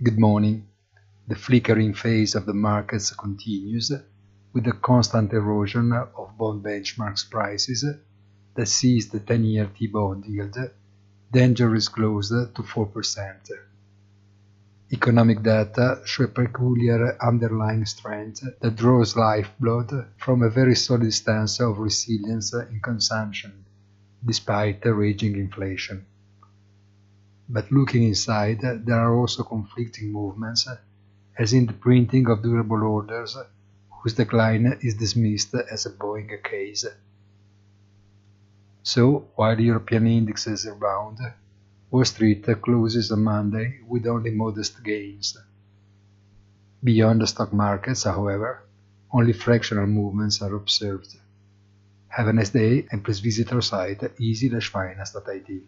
Good morning. The flickering phase of the markets continues, with the constant erosion of bond benchmarks prices that sees the 10-year T-bond yield dangerously close to 4%. Economic data show a peculiar underlying strength that draws lifeblood from a very solid stance of resilience in consumption, despite the raging inflation. But looking inside, uh, there are also conflicting movements, uh, as in the printing of durable orders, uh, whose decline is dismissed as a Boeing case. So, while European indexes rebound, Wall Street closes on Monday with only modest gains. Beyond the stock markets, however, only fractional movements are observed. Have a nice day and please visit our site easy-finance.it.